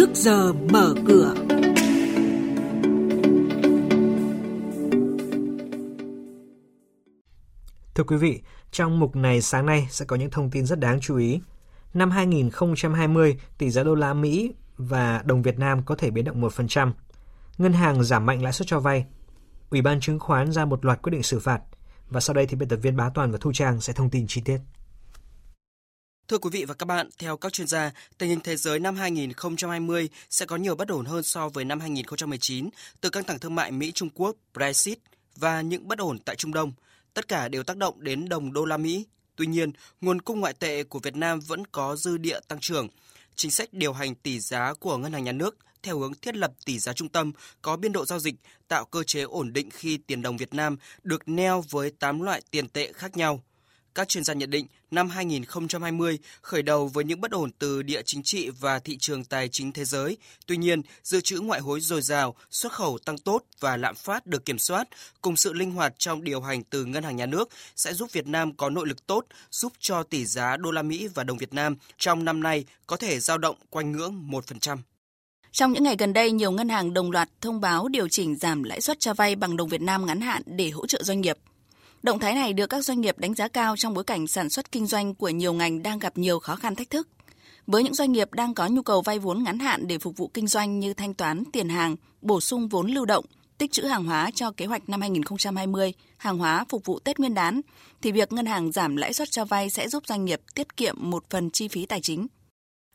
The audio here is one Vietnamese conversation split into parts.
trước giờ mở cửa. Thưa quý vị, trong mục này sáng nay sẽ có những thông tin rất đáng chú ý. Năm 2020, tỷ giá đô la Mỹ và đồng Việt Nam có thể biến động 1%. Ngân hàng giảm mạnh lãi suất cho vay. Ủy ban chứng khoán ra một loạt quyết định xử phạt. Và sau đây thì biên tập viên Bá Toàn và Thu Trang sẽ thông tin chi tiết. Thưa quý vị và các bạn, theo các chuyên gia, tình hình thế giới năm 2020 sẽ có nhiều bất ổn hơn so với năm 2019 từ căng thẳng thương mại Mỹ-Trung Quốc, Brexit và những bất ổn tại Trung Đông. Tất cả đều tác động đến đồng đô la Mỹ. Tuy nhiên, nguồn cung ngoại tệ của Việt Nam vẫn có dư địa tăng trưởng. Chính sách điều hành tỷ giá của Ngân hàng Nhà nước theo hướng thiết lập tỷ giá trung tâm có biên độ giao dịch, tạo cơ chế ổn định khi tiền đồng Việt Nam được neo với 8 loại tiền tệ khác nhau. Các chuyên gia nhận định năm 2020 khởi đầu với những bất ổn từ địa chính trị và thị trường tài chính thế giới. Tuy nhiên, dự trữ ngoại hối dồi dào, xuất khẩu tăng tốt và lạm phát được kiểm soát, cùng sự linh hoạt trong điều hành từ ngân hàng nhà nước sẽ giúp Việt Nam có nội lực tốt, giúp cho tỷ giá đô la Mỹ và đồng Việt Nam trong năm nay có thể dao động quanh ngưỡng 1%. Trong những ngày gần đây, nhiều ngân hàng đồng loạt thông báo điều chỉnh giảm lãi suất cho vay bằng đồng Việt Nam ngắn hạn để hỗ trợ doanh nghiệp. Động thái này được các doanh nghiệp đánh giá cao trong bối cảnh sản xuất kinh doanh của nhiều ngành đang gặp nhiều khó khăn thách thức. Với những doanh nghiệp đang có nhu cầu vay vốn ngắn hạn để phục vụ kinh doanh như thanh toán tiền hàng, bổ sung vốn lưu động, tích trữ hàng hóa cho kế hoạch năm 2020, hàng hóa phục vụ Tết Nguyên đán, thì việc ngân hàng giảm lãi suất cho vay sẽ giúp doanh nghiệp tiết kiệm một phần chi phí tài chính.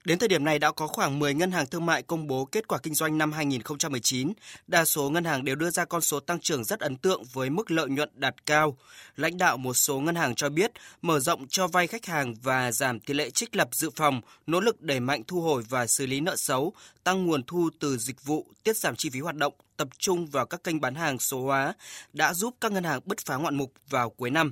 Đến thời điểm này đã có khoảng 10 ngân hàng thương mại công bố kết quả kinh doanh năm 2019. Đa số ngân hàng đều đưa ra con số tăng trưởng rất ấn tượng với mức lợi nhuận đạt cao. Lãnh đạo một số ngân hàng cho biết mở rộng cho vay khách hàng và giảm tỷ lệ trích lập dự phòng, nỗ lực đẩy mạnh thu hồi và xử lý nợ xấu, tăng nguồn thu từ dịch vụ, tiết giảm chi phí hoạt động, tập trung vào các kênh bán hàng số hóa đã giúp các ngân hàng bứt phá ngoạn mục vào cuối năm.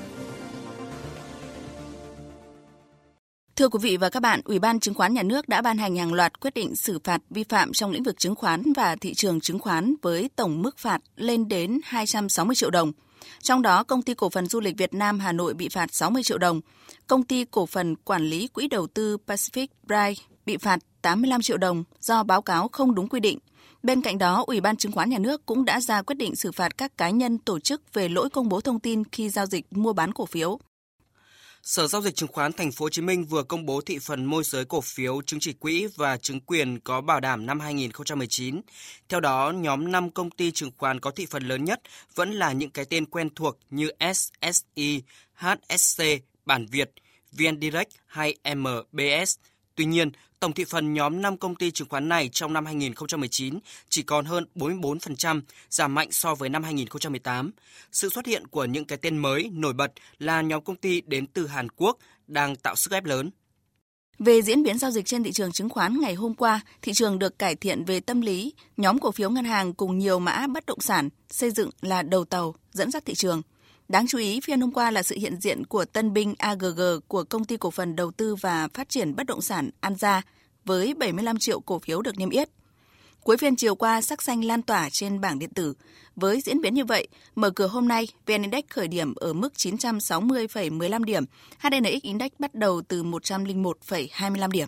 Thưa quý vị và các bạn, Ủy ban Chứng khoán Nhà nước đã ban hành hàng loạt quyết định xử phạt vi phạm trong lĩnh vực chứng khoán và thị trường chứng khoán với tổng mức phạt lên đến 260 triệu đồng. Trong đó, Công ty Cổ phần Du lịch Việt Nam Hà Nội bị phạt 60 triệu đồng, Công ty Cổ phần Quản lý Quỹ đầu tư Pacific Bright bị phạt 85 triệu đồng do báo cáo không đúng quy định. Bên cạnh đó, Ủy ban Chứng khoán Nhà nước cũng đã ra quyết định xử phạt các cá nhân tổ chức về lỗi công bố thông tin khi giao dịch mua bán cổ phiếu. Sở giao dịch chứng khoán Thành phố Hồ Chí Minh vừa công bố thị phần môi giới cổ phiếu, chứng chỉ quỹ và chứng quyền có bảo đảm năm 2019. Theo đó, nhóm 5 công ty chứng khoán có thị phần lớn nhất vẫn là những cái tên quen thuộc như SSI, HSC, Bản Việt, VN Direct hay MBS. Tuy nhiên, tổng thị phần nhóm 5 công ty chứng khoán này trong năm 2019 chỉ còn hơn 44%, giảm mạnh so với năm 2018. Sự xuất hiện của những cái tên mới nổi bật là nhóm công ty đến từ Hàn Quốc đang tạo sức ép lớn. Về diễn biến giao dịch trên thị trường chứng khoán ngày hôm qua, thị trường được cải thiện về tâm lý, nhóm cổ phiếu ngân hàng cùng nhiều mã bất động sản, xây dựng là đầu tàu, dẫn dắt thị trường. Đáng chú ý, phiên hôm qua là sự hiện diện của tân binh AGG của Công ty Cổ phần Đầu tư và Phát triển Bất động sản Anza với 75 triệu cổ phiếu được niêm yết. Cuối phiên chiều qua, sắc xanh lan tỏa trên bảng điện tử. Với diễn biến như vậy, mở cửa hôm nay, VN Index khởi điểm ở mức 960,15 điểm, HNX Index bắt đầu từ 101,25 điểm.